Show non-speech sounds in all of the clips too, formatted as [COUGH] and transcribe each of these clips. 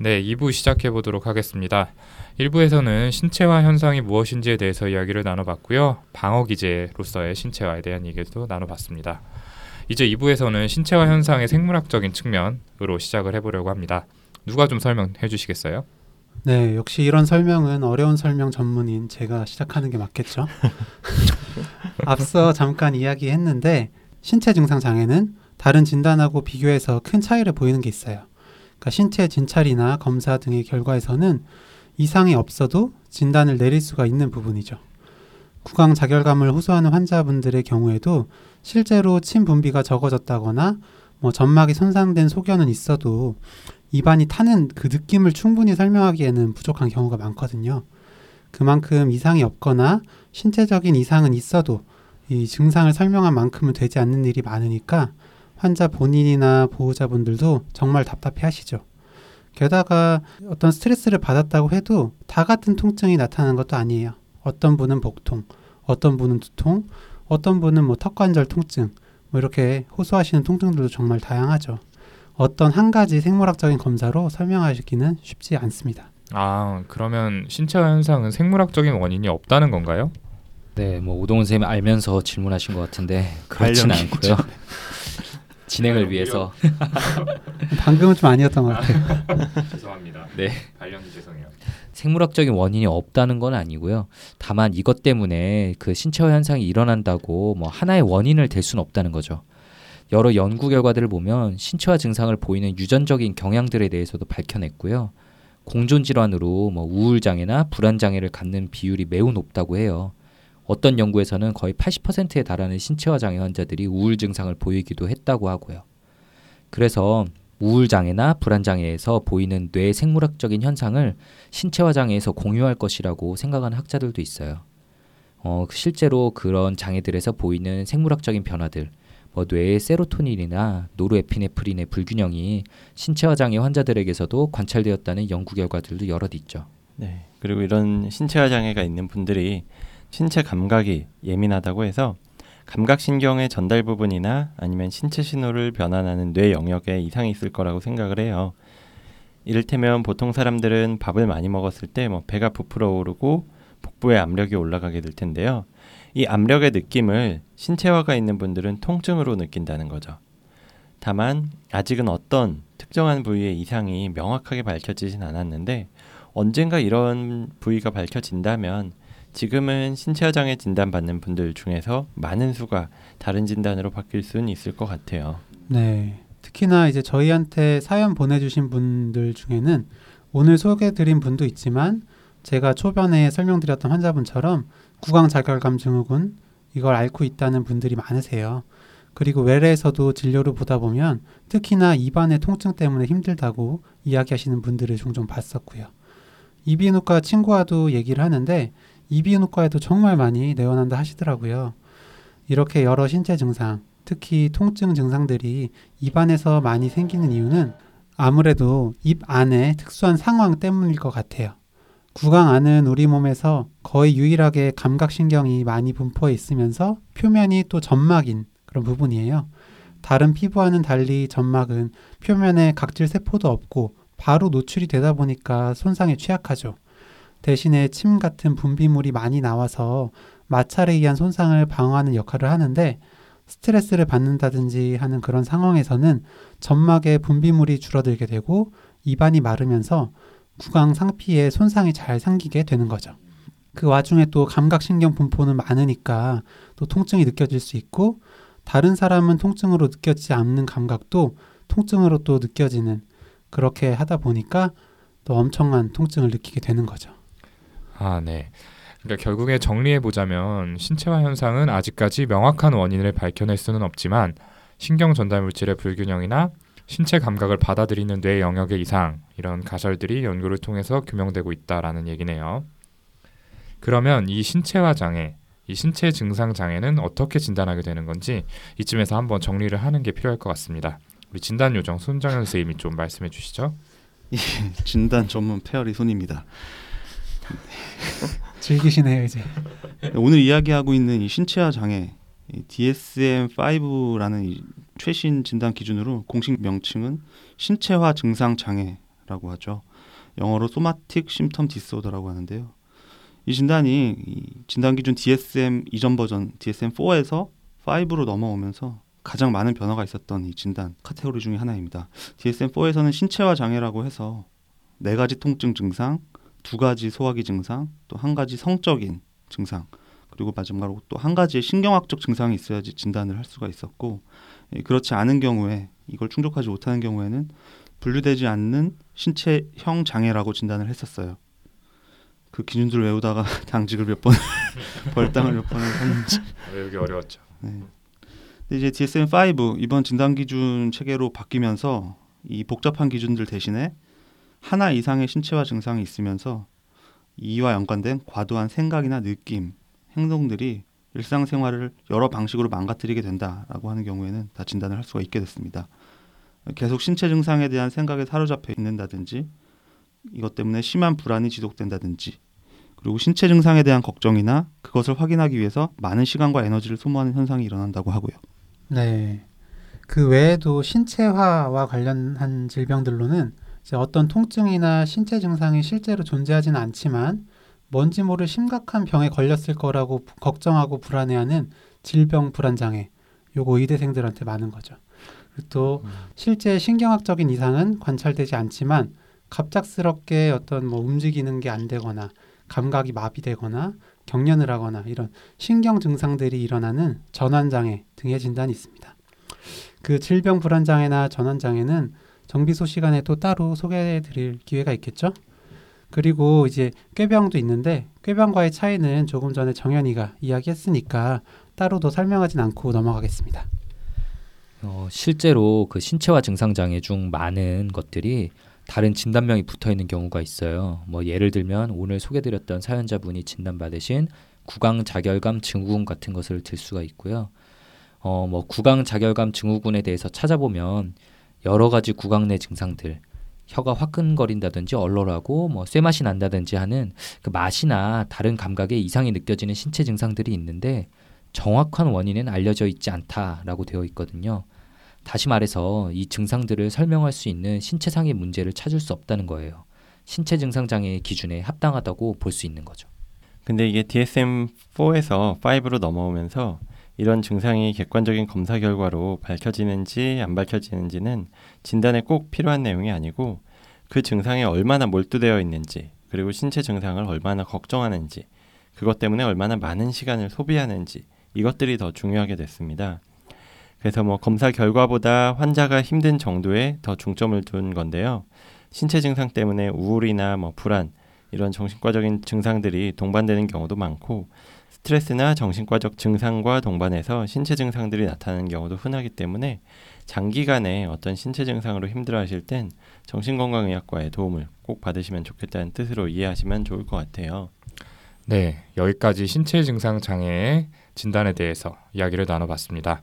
네, 2부 시작해 보도록 하겠습니다. 1부에서는 신체화 현상이 무엇인지에 대해서 이야기를 나눠봤고요. 방어 기제로서의 신체화에 대한 얘기도 나눠봤습니다. 이제 2부에서는 신체화 현상의 생물학적인 측면으로 시작을 해보려고 합니다. 누가 좀 설명해 주시겠어요? 네, 역시 이런 설명은 어려운 설명 전문인 제가 시작하는 게 맞겠죠. [LAUGHS] 앞서 잠깐 이야기했는데 신체 증상 장애는 다른 진단하고 비교해서 큰 차이를 보이는 게 있어요. 그러니까 신체 진찰이나 검사 등의 결과에서는 이상이 없어도 진단을 내릴 수가 있는 부분이죠. 구강 자결감을 호소하는 환자분들의 경우에도 실제로 침 분비가 적어졌다거나 뭐 점막이 손상된 소견은 있어도 입안이 타는 그 느낌을 충분히 설명하기에는 부족한 경우가 많거든요. 그만큼 이상이 없거나 신체적인 이상은 있어도 이 증상을 설명한 만큼은 되지 않는 일이 많으니까 환자 본인이나 보호자분들도 정말 답답해 하시죠. 게다가 어떤 스트레스를 받았다고 해도 다 같은 통증이 나타나는 것도 아니에요. 어떤 분은 복통, 어떤 분은 두통, 어떤 분은 뭐 턱관절 통증, 뭐 이렇게 호소하시는 통증들도 정말 다양하죠. 어떤 한 가지 생물학적인 검사로 설명하시기는 쉽지 않습니다. 아, 그러면 신체화 현상은 생물학적인 원인이 없다는 건가요? 네, 뭐 오동훈 선생님 알면서 질문하신 것 같은데 그렇지는 않고요. 진행을 위해서 [LAUGHS] 방금은 좀 아니었던 것 같아요. [LAUGHS] 죄송합니다. 네. 발령이 죄송해요. 생물학적인 원인이 없다는 건 아니고요. 다만 이것 때문에 그 신체화 현상이 일어난다고 뭐 하나의 원인을 댈 수는 없다는 거죠. 여러 연구 결과들을 보면 신체화 증상을 보이는 유전적인 경향들에 대해서도 밝혀냈고요. 공존 질환으로 뭐 우울 장애나 불안 장애를 갖는 비율이 매우 높다고 해요. 어떤 연구에서는 거의 80%에 달하는 신체화 장애 환자들이 우울 증상을 보이기도 했다고 하고요. 그래서 우울 장애나 불안 장애에서 보이는 뇌 생물학적인 현상을 신체화 장애에서 공유할 것이라고 생각하는 학자들도 있어요. 어, 실제로 그런 장애들에서 보이는 생물학적인 변화들, 뭐 뇌의 세로토닌이나 노르에피네프린의 불균형이 신체화 장애 환자들에게서도 관찰되었다는 연구 결과들도 여럿 있죠. 네. 그리고 이런 신체화 장애가 있는 분들이 신체 감각이 예민하다고 해서 감각신경의 전달 부분이나 아니면 신체 신호를 변환하는 뇌 영역에 이상이 있을 거라고 생각을 해요. 이를테면 보통 사람들은 밥을 많이 먹었을 때 뭐 배가 부풀어 오르고 복부에 압력이 올라가게 될 텐데요. 이 압력의 느낌을 신체화가 있는 분들은 통증으로 느낀다는 거죠. 다만 아직은 어떤 특정한 부위의 이상이 명확하게 밝혀지진 않았는데 언젠가 이런 부위가 밝혀진다면 지금은 신체화 장애 진단 받는 분들 중에서 많은 수가 다른 진단으로 바뀔 수는 있을 것 같아요. 네. 특히나 이제 저희한테 사연 보내주신 분들 중에는 오늘 소개해드린 분도 있지만 제가 초반에 설명드렸던 환자분처럼 구강자결감 증후군 이걸 앓고 있다는 분들이 많으세요. 그리고 외래에서도 진료를 보다 보면 특히나 입안의 통증 때문에 힘들다고 이야기하시는 분들을 종종 봤었고요. 이비인후과 친구와도 얘기를 하는데 이비인후과에도 정말 많이 내원한다 하시더라고요. 이렇게 여러 신체 증상, 특히 통증 증상들이 입안에서 많이 생기는 이유는 아무래도 입 안의 특수한 상황 때문일 것 같아요. 구강 안은 우리 몸에서 거의 유일하게 감각신경이 많이 분포해 있으면서 표면이 또 점막인 그런 부분이에요. 다른 피부와는 달리 점막은 표면에 각질 세포도 없고 바로 노출이 되다 보니까 손상에 취약하죠. 대신에 침 같은 분비물이 많이 나와서 마찰에 의한 손상을 방어하는 역할을 하는데 스트레스를 받는다든지 하는 그런 상황에서는 점막의 분비물이 줄어들게 되고 입안이 마르면서 구강 상피에 손상이 잘 생기게 되는 거죠. 그 와중에 또 감각신경 분포는 많으니까 또 통증이 느껴질 수 있고 다른 사람은 통증으로 느껴지지 않는 감각도 통증으로 또 느껴지는 그렇게 하다 보니까 또 엄청난 통증을 느끼게 되는 거죠. 아, 네. 그러니까 결국에 정리해 보자면 신체화 현상은 아직까지 명확한 원인을 밝혀낼 수는 없지만 신경 전달 물질의 불균형이나 신체 감각을 받아들이는 뇌 영역의 이상 이런 가설들이 연구를 통해서 규명되고 있다라는 얘기네요. 그러면 이 신체화 장애, 이 신체 증상 장애는 어떻게 진단하게 되는 건지 이쯤에서 한번 정리를 하는 게 필요할 것 같습니다. 우리 진단 요정 손정현 선생님이 좀 말씀해 주시죠. 예, 진단 전문 페어리 손입니다. [LAUGHS] 즐기시네요 이제. 오늘 이야기하고 있는 이 신체화 장애 DSM-5라는 이 최신 진단 기준으로 공식 명칭은 신체화 증상 장애라고 하죠. 영어로 somatic symptom disorder라고 하는데요. 이 진단이 이 진단 기준 DSM 이전 버전 DSM-4에서 5로 넘어오면서 가장 많은 변화가 있었던 이 진단 카테고리 중에 하나입니다. DSM-4에서는 신체화 장애라고 해서 네 가지 통증 증상, 두 가지 소화기 증상, 또 한 가지 성적인 증상, 그리고 마지막으로 또 한 가지의 신경학적 증상이 있어야지 진단을 할 수가 있었고 예, 그렇지 않은 경우에 이걸 충족하지 못하는 경우에는 분류되지 않는 신체형 장애라고 진단을 했었어요. 그 기준들을 외우다가 [LAUGHS] 당직을 몇 번 [LAUGHS] 벌당을 몇 번을 했는지. 외우기 어려웠죠. 네. 이제 DSM-5 이번 진단 기준 체계로 바뀌면서 이 복잡한 기준들 대신에 하나 이상의 신체화 증상이 있으면서 이와 연관된 과도한 생각이나 느낌, 행동들이 일상생활을 여러 방식으로 망가뜨리게 된다라고 하는 경우에는 다 진단을 할 수가 있게 됐습니다. 계속 신체 증상에 대한 생각에 사로잡혀 있는다든지 이것 때문에 심한 불안이 지속된다든지 그리고 신체 증상에 대한 걱정이나 그것을 확인하기 위해서 많은 시간과 에너지를 소모하는 현상이 일어난다고 하고요. 네. 그 외에도 신체화와 관련한 질병들로는 어떤 통증이나 신체 증상이 실제로 존재하지는 않지만 뭔지 모를 심각한 병에 걸렸을 거라고 부- 걱정하고 불안해하는 질병 불안 장애. 요거 의대생들한테 많은 거죠. 또 실제 신경학적인 이상은 관찰되지 않지만 갑작스럽게 어떤 뭐 움직이는 게 안 되거나 감각이 마비되거나 경련을 하거나 이런 신경 증상들이 일어나는 전환 장애 등의 진단이 있습니다. 그 질병 불안 장애나 전환 장애는 정비소 시간에 또 따로 소개해 드릴 기회가 있겠죠? 그리고 이제 꾀병도 있는데 꾀병과의 차이는 조금 전에 정현이가 이야기했으니까 따로 더 설명하진 않고 넘어가겠습니다. 어, 실제로 그 신체화 증상 장애 중 많은 것들이 다른 진단명이 붙어 있는 경우가 있어요. 뭐 예를 들면 오늘 소개드렸던 사연자분이 진단받으신 구강 자결감 증후군 같은 것을 들 수가 있고요. 어, 뭐 구강 자결감 증후군에 대해서 찾아보면 여러 가지 구강 내 증상들, 혀가 화끈거린다든지 얼얼하고 뭐 쇠맛이 난다든지 하는 그 맛이나 다른 감각에 이상이 느껴지는 신체 증상들이 있는데 정확한 원인은 알려져 있지 않다라고 되어 있거든요. 다시 말해서 이 증상들을 설명할 수 있는 신체상의 문제를 찾을 수 없다는 거예요. 신체 증상 장애의 기준에 합당하다고 볼 수 있는 거죠. 근데 이게 DSM-4에서 5로 넘어오면서 이런 증상이 객관적인 검사 결과로 밝혀지는지 안 밝혀지는지는 진단에 꼭 필요한 내용이 아니고 그 증상에 얼마나 몰두되어 있는지 그리고 신체 증상을 얼마나 걱정하는지 그것 때문에 얼마나 많은 시간을 소비하는지 이것들이 더 중요하게 됐습니다. 그래서 뭐 검사 결과보다 환자가 힘든 정도에 더 중점을 둔 건데요. 신체 증상 때문에 우울이나 뭐 불안 이런 정신과적인 증상들이 동반되는 경우도 많고 스트레스나 정신과적 증상과 동반해서 신체 증상들이 나타나는 경우도 흔하기 때문에 장기간에 어떤 신체 증상으로 힘들어 하실 땐 정신건강의학과의 도움을 꼭 받으시면 좋겠다는 뜻으로 이해하시면 좋을 것 같아요. 네, 여기까지 신체 증상 장애의 진단에 대해서 이야기를 나눠봤습니다.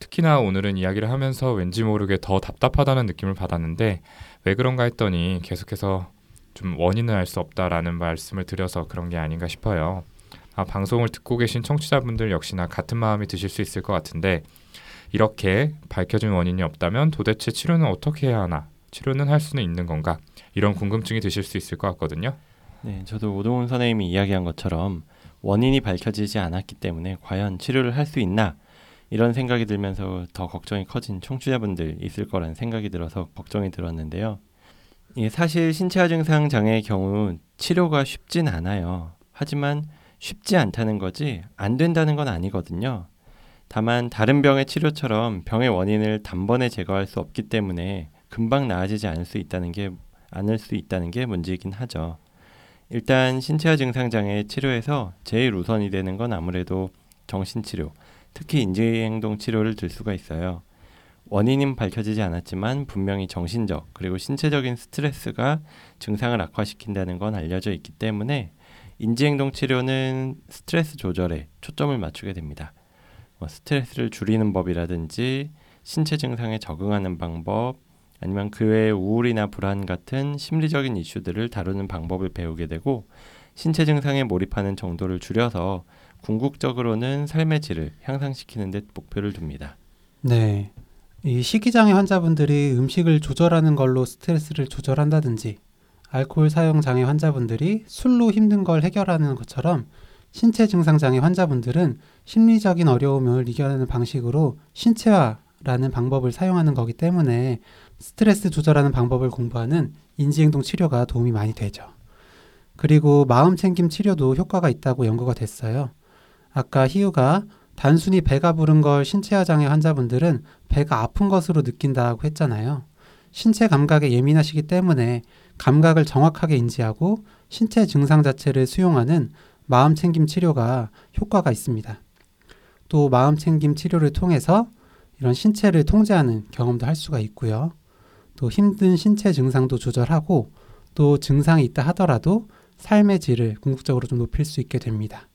특히나 오늘은 이야기를 하면서 왠지 모르게 더 답답하다는 느낌을 받았는데 왜 그런가 했더니 계속해서 좀 원인을 알 수 없다라는 말씀을 드려서 그런 게 아닌가 싶어요. 아, 방송을 듣고 계신 청취자분들 역시나 같은 마음이 드실 수 있을 것 같은데 이렇게 밝혀진 원인이 없다면 도대체 치료는 어떻게 해야 하나? 치료는 할 수는 있는 건가? 이런 궁금증이 드실 수 있을 것 같거든요. 네, 저도 오동훈 선생님이 이야기한 것처럼 원인이 밝혀지지 않았기 때문에 과연 치료를 할 수 있나 이런 생각이 들면서 더 걱정이 커진 청취자분들 있을 거라는 생각이 들어서 걱정이 들었는데요. 이게 사실 신체화 증상 장애의 경우 치료가 쉽진 않아요. 하지만 쉽지 않다는 거지 안 된다는 건 아니거든요. 다만 다른 병의 치료처럼 병의 원인을 단번에 제거할 수 없기 때문에 금방 나아지지 않을 수 있다는 게 않을 수 있다는 게 문제이긴 하죠. 일단 신체화 증상 장애 치료에서 제일 우선이 되는 건 아무래도 정신 치료, 특히 인지 행동 치료를 들 수가 있어요. 원인은 밝혀지지 않았지만 분명히 정신적 그리고 신체적인 스트레스가 증상을 악화시킨다는 건 알려져 있기 때문에 인지행동 치료는 스트레스 조절에 초점을 맞추게 됩니다. 뭐 스트레스를 줄이는 법이라든지 신체 증상에 적응하는 방법, 아니면 그 외에 우울이나 불안 같은 심리적인 이슈들을 다루는 방법을 배우게 되고 신체 증상에 몰입하는 정도를 줄여서 궁극적으로는 삶의 질을 향상시키는 데 목표를 둡니다. 네. 이 식이장애 환자분들이 음식을 조절하는 걸로 스트레스를 조절한다든지 알코올 사용 장애 환자분들이 술로 힘든 걸 해결하는 것처럼 신체 증상 장애 환자분들은 심리적인 어려움을 이겨내는 방식으로 신체화라는 방법을 사용하는 거기 때문에 스트레스 조절하는 방법을 공부하는 인지행동 치료가 도움이 많이 되죠. 그리고 마음 챙김 치료도 효과가 있다고 연구가 됐어요. 아까 희우가 단순히 배가 부른 걸 신체화 장애 환자분들은 배가 아픈 것으로 느낀다고 했잖아요. 신체 감각에 예민하시기 때문에 감각을 정확하게 인지하고 신체 증상 자체를 수용하는 마음 챙김 치료가 효과가 있습니다. 또 마음 챙김 치료를 통해서 이런 신체를 통제하는 경험도 할 수가 있고요. 또 힘든 신체 증상도 조절하고 또 증상이 있다 하더라도 삶의 질을 궁극적으로 좀 높일 수 있게 됩니다.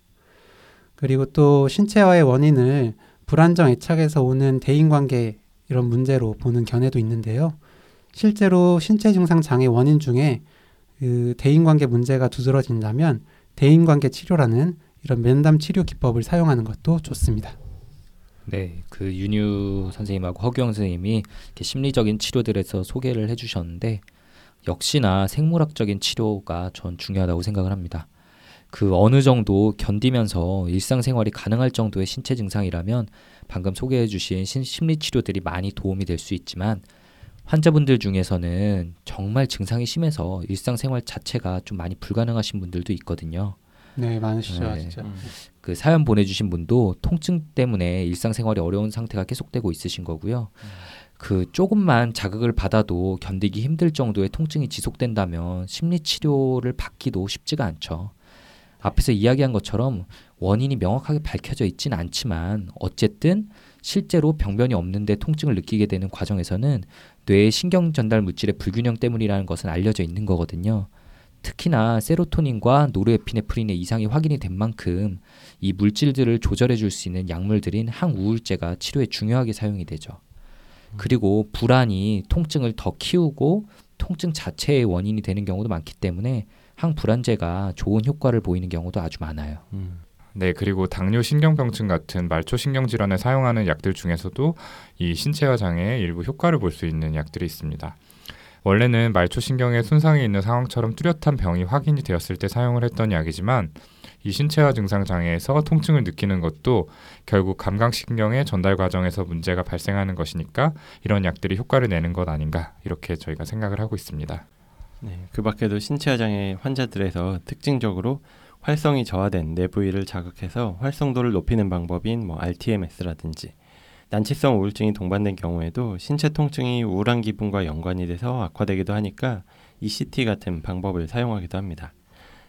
그리고 또 신체화의 원인을 불안정 애착에서 오는 대인관계 이런 문제로 보는 견해도 있는데요. 실제로 신체 증상 장애 원인 중에 그 대인관계 문제가 두드러진다면 대인관계 치료라는 이런 면담 치료 기법을 사용하는 것도 좋습니다. 네, 그 윤유 선생님하고 허규영 선생님이 심리적인 치료들에서 소개를 해주셨는데 역시나 생물학적인 치료가 전 중요하다고 생각을 합니다. 그 어느 정도 견디면서 일상생활이 가능할 정도의 신체 증상이라면 방금 소개해주신 심리 치료들이 많이 도움이 될 수 있지만 환자분들 중에서는 정말 증상이 심해서 일상생활 자체가 좀 많이 불가능하신 분들도 있거든요. 네, 많으시죠, 네. 진짜. 음. 그 사연 보내주신 분도 통증 때문에 일상생활이 어려운 상태가 계속되고 있으신 거고요. 그 조금만 자극을 받아도 견디기 힘들 정도의 통증이 지속된다면 심리 치료를 받기도 쉽지가 않죠. 앞에서 이야기한 것처럼 원인이 명확하게 밝혀져 있진 않지만 어쨌든 실제로 병변이 없는데 통증을 느끼게 되는 과정에서는 뇌의 신경 전달 물질의 불균형 때문이라는 것은 알려져 있는 거거든요. 특히나 세로토닌과 노르에피네프린의 이상이 확인이 된 만큼 이 물질들을 조절해 줄 수 있는 약물들인 항우울제가 치료에 중요하게 사용이 되죠. 그리고 불안이 통증을 더 키우고 통증 자체의 원인이 되는 경우도 많기 때문에 항불안제가 좋은 효과를 보이는 경우도 아주 많아요. 음. 네, 그리고 당뇨 신경병증 같은 말초 신경 질환에 사용하는 약들 중에서도 이 신체화 장애에 일부 효과를 볼 수 있는 약들이 있습니다. 원래는 말초 신경에 손상이 있는 상황처럼 뚜렷한 병이 확인이 되었을 때 사용을 했던 약이지만 이 신체화 증상 장애에서 통증을 느끼는 것도 결국 감각신경의 전달 과정에서 문제가 발생하는 것이니까 이런 약들이 효과를 내는 것 아닌가 이렇게 저희가 생각을 하고 있습니다. 네, 그 밖에도 신체화 장애 환자들에서 특징적으로 활성이 저하된 뇌 부위를 자극해서 활성도를 높이는 방법인 뭐 RTMS라든지 난치성 우울증이 동반된 경우에도 신체 통증이 우울한 기분과 연관이 돼서 악화되기도 하니까 ECT 같은 방법을 사용하기도 합니다.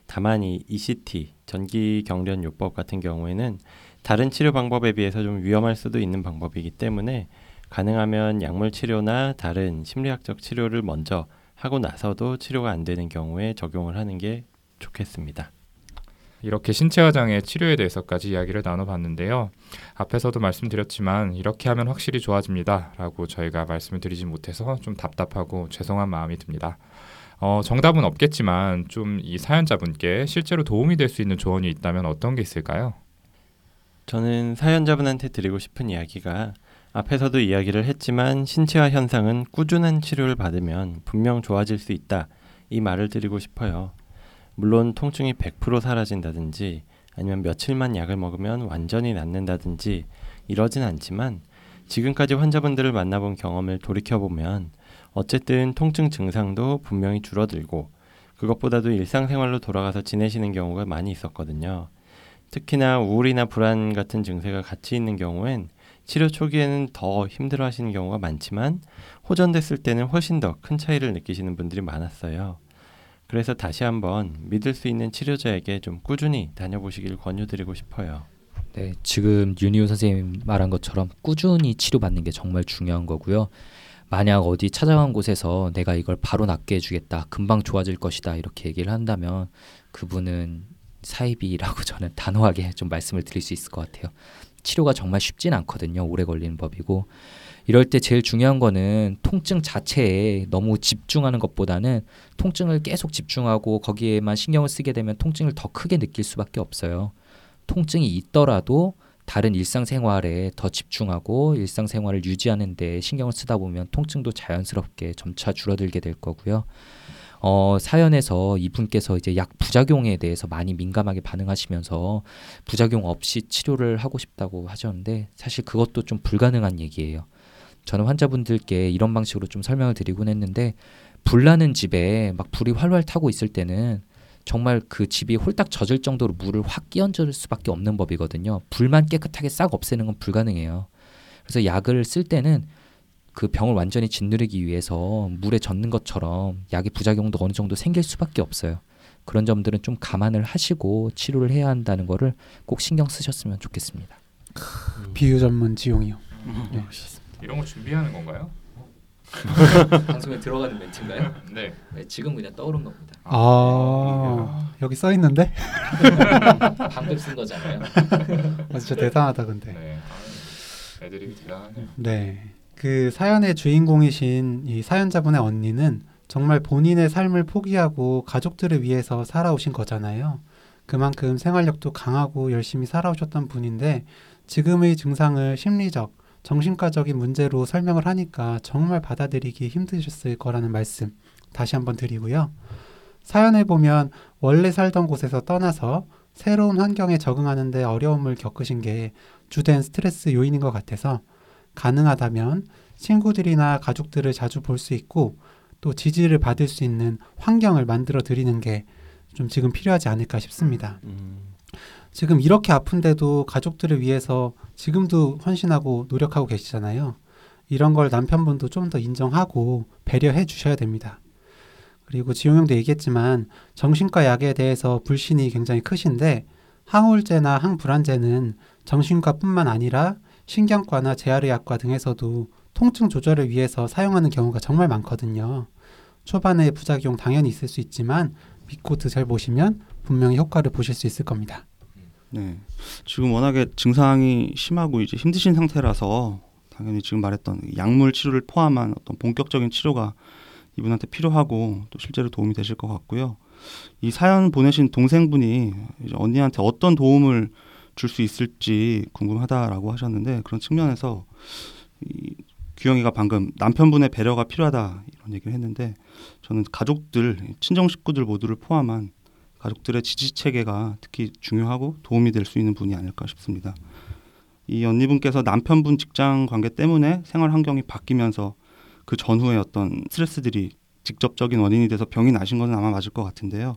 다만 이 ECT 전기 경련 요법 같은 경우에는 다른 치료 방법에 비해서 좀 위험할 수도 있는 방법이기 때문에 가능하면 약물 치료나 다른 심리학적 치료를 먼저 하고 나서도 치료가 안 되는 경우에 적용을 하는 게 좋겠습니다. 이렇게 신체 화 장애 치료에 대해서까지 이야기를 나눠봤는데요. 앞에서도 말씀드렸지만 이렇게 하면 확실히 좋아집니다 라고 저희가 말씀을 드리지 못해서 좀 답답하고 죄송한 마음이 듭니다. 어, 정답은 없겠지만 좀 이 사연자분께 실제로 도움이 될 수 있는 조언이 있다면 어떤 게 있을까요? 저는 사연자분한테 드리고 싶은 이야기가 앞에서도 이야기를 했지만 신체화 현상은 꾸준한 치료를 받으면 분명 좋아질 수 있다. 이 말을 드리고 싶어요. 물론 통증이 100% 사라진다든지 아니면 며칠만 약을 먹으면 완전히 낫는다든지 이러진 않지만 지금까지 환자분들을 만나본 경험을 돌이켜보면 어쨌든 통증 증상도 분명히 줄어들고 그것보다도 일상생활로 돌아가서 지내시는 경우가 많이 있었거든요. 특히나 우울이나 불안 같은 증세가 같이 있는 경우엔 치료 초기에는 더 힘들어 하시는 경우가 많지만 호전됐을 때는 훨씬 더 큰 차이를 느끼시는 분들이 많았어요. 그래서 다시 한번 믿을 수 있는 치료자에게 좀 꾸준히 다녀보시길 권유드리고 싶어요. 네, 지금 윤희우 선생님 말한 것처럼 꾸준히 치료받는 게 정말 중요한 거고요. 만약 어디 찾아간 곳에서 내가 이걸 바로 낫게 해주겠다, 금방 좋아질 것이다 이렇게 얘기를 한다면 그분은 사이비라고 [LAUGHS] 저는 단호하게 좀 말씀을 드릴 수 있을 것 같아요. 치료가 정말 쉽진 않거든요. 오래 걸리는 법이고 이럴 때 제일 중요한 거는 통증 자체에 너무 집중하는 것보다는 통증을 계속 집중하고 거기에만 신경을 쓰게 되면 통증을 더 크게 느낄 수밖에 없어요. 통증이 있더라도 다른 일상생활에 더 집중하고 일상생활을 유지하는 데 신경을 쓰다 보면 통증도 자연스럽게 점차 줄어들게 될 거고요. 어, 사연에서 이분께서 이제 약 부작용에 대해서 많이 민감하게 반응하시면서 부작용 없이 치료를 하고 싶다고 하셨는데 사실 그것도 좀 불가능한 얘기예요. 저는 환자분들께 이런 방식으로 좀 설명을 드리곤 했는데 불나는 집에 막 불이 활활 타고 있을 때는 정말 그 집이 홀딱 젖을 정도로 물을 확 끼얹을 수밖에 없는 법이거든요. 불만 깨끗하게 싹 없애는 건 불가능해요. 그래서 약을 쓸 때는 그 병을 완전히 짓누르기 위해서 물에 젖는 것처럼 약의 부작용도 어느 정도 생길 수밖에 없어요. 그런 점들은 좀 감안을 하시고 치료를 해야 한다는 거를 꼭 신경 쓰셨으면 좋겠습니다. 비유 전문 지용이요. 네. 이런 거 준비하는 건가요? [LAUGHS] 방송에 들어가는 멘트인가요? 네. 지금 그냥 떠오른 겁니다. 아 여기 써 있는데 [LAUGHS] 방금 쓴 거잖아요. 아, 진짜 대단하다 근데. 네. 아, 애드립이 대단하네요. 네. 그 사연의 주인공이신 이 사연자분의 언니는 정말 본인의 삶을 포기하고 가족들을 위해서 살아오신 거잖아요. 그만큼 생활력도 강하고 열심히 살아오셨던 분인데 지금의 증상을 심리적, 정신과적인 문제로 설명을 하니까 정말 받아들이기 힘드셨을 거라는 말씀 다시 한번 드리고요. 사연을 보면 원래 살던 곳에서 떠나서 새로운 환경에 적응하는데 어려움을 겪으신 게 주된 스트레스 요인인 것 같아서 가능하다면 친구들이나 가족들을 자주 볼 수 있고 또 지지를 받을 수 있는 환경을 만들어 드리는 게 좀 지금 필요하지 않을까 싶습니다. 음, 지금 이렇게 아픈데도 가족들을 위해서 지금도 헌신하고 노력하고 계시잖아요. 이런 걸 남편분도 좀 더 인정하고 배려해 주셔야 됩니다. 그리고 지용 형도 얘기했지만 정신과 약에 대해서 불신이 굉장히 크신데 항우울제나 항불안제는 정신과뿐만 아니라 신경과나 재활의학과 등에서도 통증 조절을 위해서 사용하는 경우가 정말 많거든요. 초반에 부작용 당연히 있을 수 있지만 믿고 드셔 보시면 분명히 효과를 보실 수 있을 겁니다. 네. 지금 워낙에 증상이 심하고 이제 힘드신 상태라서 당연히 지금 말했던 약물 치료를 포함한 어떤 본격적인 치료가 이분한테 필요하고 또 실제로 도움이 되실 것 같고요. 이 사연 보내신 동생분이 이제 언니한테 어떤 도움을 줄 수 있을지 궁금하다라고 하셨는데 그런 측면에서 이 규영이가 방금 남편분의 배려가 필요하다 이런 얘기를 했는데 저는 가족들 친정 식구들 모두를 포함한 가족들의 지지 체계가 특히 중요하고 도움이 될 수 있는 분이 아닐까 싶습니다. 이 언니분께서 남편분 직장 관계 때문에 생활 환경이 바뀌면서 그 전후에 어떤 스트레스들이 직접적인 원인이 돼서 병이 나신 건 아마 맞을 것 같은데요.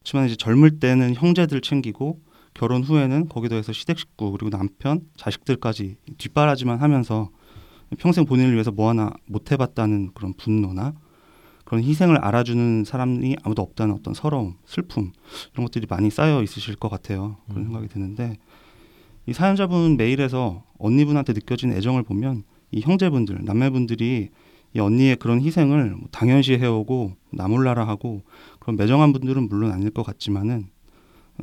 하지만 이제 젊을 때는 형제들 챙기고 결혼 후에는 거기에 더해서 시댁 식구 그리고 남편, 자식들까지 뒷바라지만 하면서 평생 본인을 위해서 뭐 하나 못 해봤다는 그런 분노나 그런 희생을 알아주는 사람이 아무도 없다는 어떤 서러움, 슬픔 이런 것들이 많이 쌓여 있으실 것 같아요. 그런 음. 생각이 드는데 이 사연자분 메일에서 언니분한테 느껴진 애정을 보면 이 형제분들, 남매분들이 이 언니의 그런 희생을 뭐 당연시 해오고 나몰라라 하고 그런 매정한 분들은 물론 아닐 것 같지만은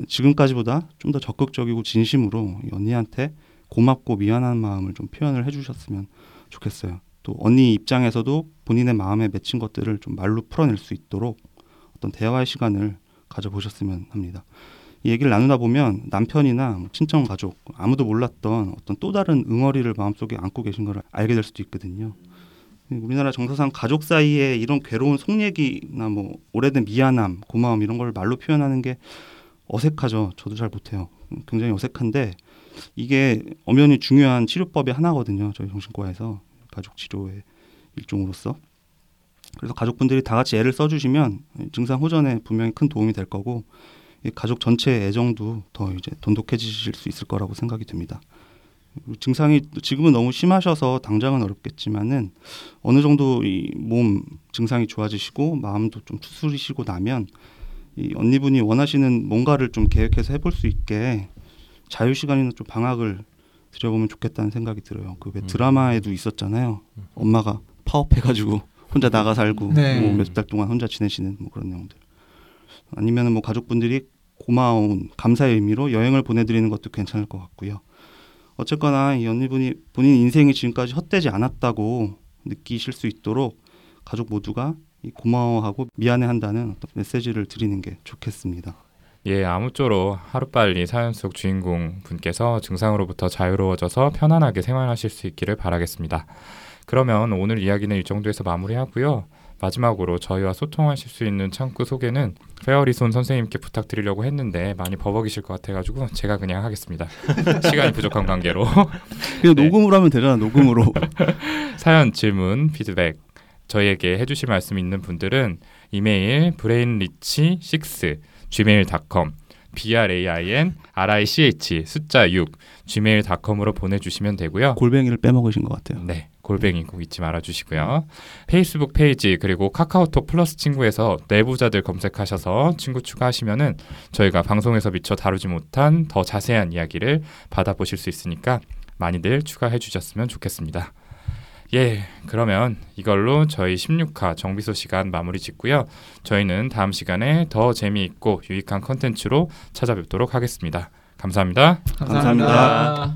지금까지보다 좀 더 적극적이고 진심으로 이 언니한테 고맙고 미안한 마음을 좀 표현을 해주셨으면 좋겠어요. 또 언니 입장에서도 본인의 마음에 맺힌 것들을 좀 말로 풀어낼 수 있도록 어떤 대화의 시간을 가져보셨으면 합니다. 이 얘기를 나누다 보면 남편이나 뭐 친정 가족 아무도 몰랐던 어떤 또 다른 응어리를 마음속에 안고 계신 걸 알게 될 수도 있거든요. 우리나라 정서상 가족 사이에 이런 괴로운 속 얘기나 뭐 오래된 미안함, 고마움 이런 걸 말로 표현하는 게 어색하죠. 저도 잘 못해요. 굉장히 어색한데 이게 엄연히 중요한 치료법의 하나거든요. 저희 정신과에서 가족 치료의 일종으로서. 그래서 가족분들이 다 같이 애를 써주시면 증상 호전에 분명히 큰 도움이 될 거고 이 가족 전체의 애정도 더 이제 돈독해지실 수 있을 거라고 생각이 듭니다. 증상이 지금은 너무 심하셔서 당장은 어렵겠지만은 어느 정도 이 몸 증상이 좋아지시고 마음도 좀 추스리시고 나면 이 언니분이 원하시는 뭔가를 좀 계획해서 해볼 수 있게 자유 시간이나 좀 방학을 들여보면 좋겠다는 생각이 들어요. 그왜 음. 드라마에도 있었잖아요. 엄마가 파업해가지고 혼자 나가 살고 네. 뭐 몇달 동안 혼자 지내시는 뭐 그런 내용들. 아니면은 뭐 가족분들이 고마운 감사의 의미로 여행을 보내드리는 것도 괜찮을 것 같고요. 어쨌거나 이 언니분이 본인 인생이 지금까지 헛되지 않았다고 느끼실 수 있도록 가족 모두가 이 고마워하고 미안해한다는 어떤 메시지를 드리는 게 좋겠습니다. 예, 아무쪼록 하루빨리 사연 속 주인공 분께서 증상으로부터 자유로워져서 편안하게 생활하실 수 있기를 바라겠습니다. 그러면 오늘 이야기는 이 정도에서 마무리하고요. 마지막으로 저희와 소통하실 수 있는 창구 소개는 페어리손 선생님께 부탁드리려고 했는데 많이 버벅이실 것 같아가지고 제가 그냥 하겠습니다. [LAUGHS] 시간이 부족한 관계로. 그냥 네. 녹음으로 하면 되잖아, 녹음으로. [LAUGHS] 사연, 질문, 피드백 저희에게 해주실 말씀 있는 분들은 이메일 brainrich6 gmail.com brain rich 숫자 6 gmail.com으로 보내주시면 되고요. 골뱅이를 빼먹으신 것 같아요. 네. 골뱅이 꼭 잊지 말아주시고요. 페이스북 페이지 그리고 카카오톡 플러스 친구에서 내부자들 검색하셔서 친구 추가하시면은 저희가 방송에서 미처 다루지 못한 더 자세한 이야기를 받아보실 수 있으니까 많이들 추가해 주셨으면 좋겠습니다. 예, 그러면 이걸로 저희 16화 정비소 시간 마무리 짓고요. 저희는 다음 시간에 더 재미있고 유익한 컨텐츠로 찾아뵙도록 하겠습니다. 감사합니다. 감사합니다.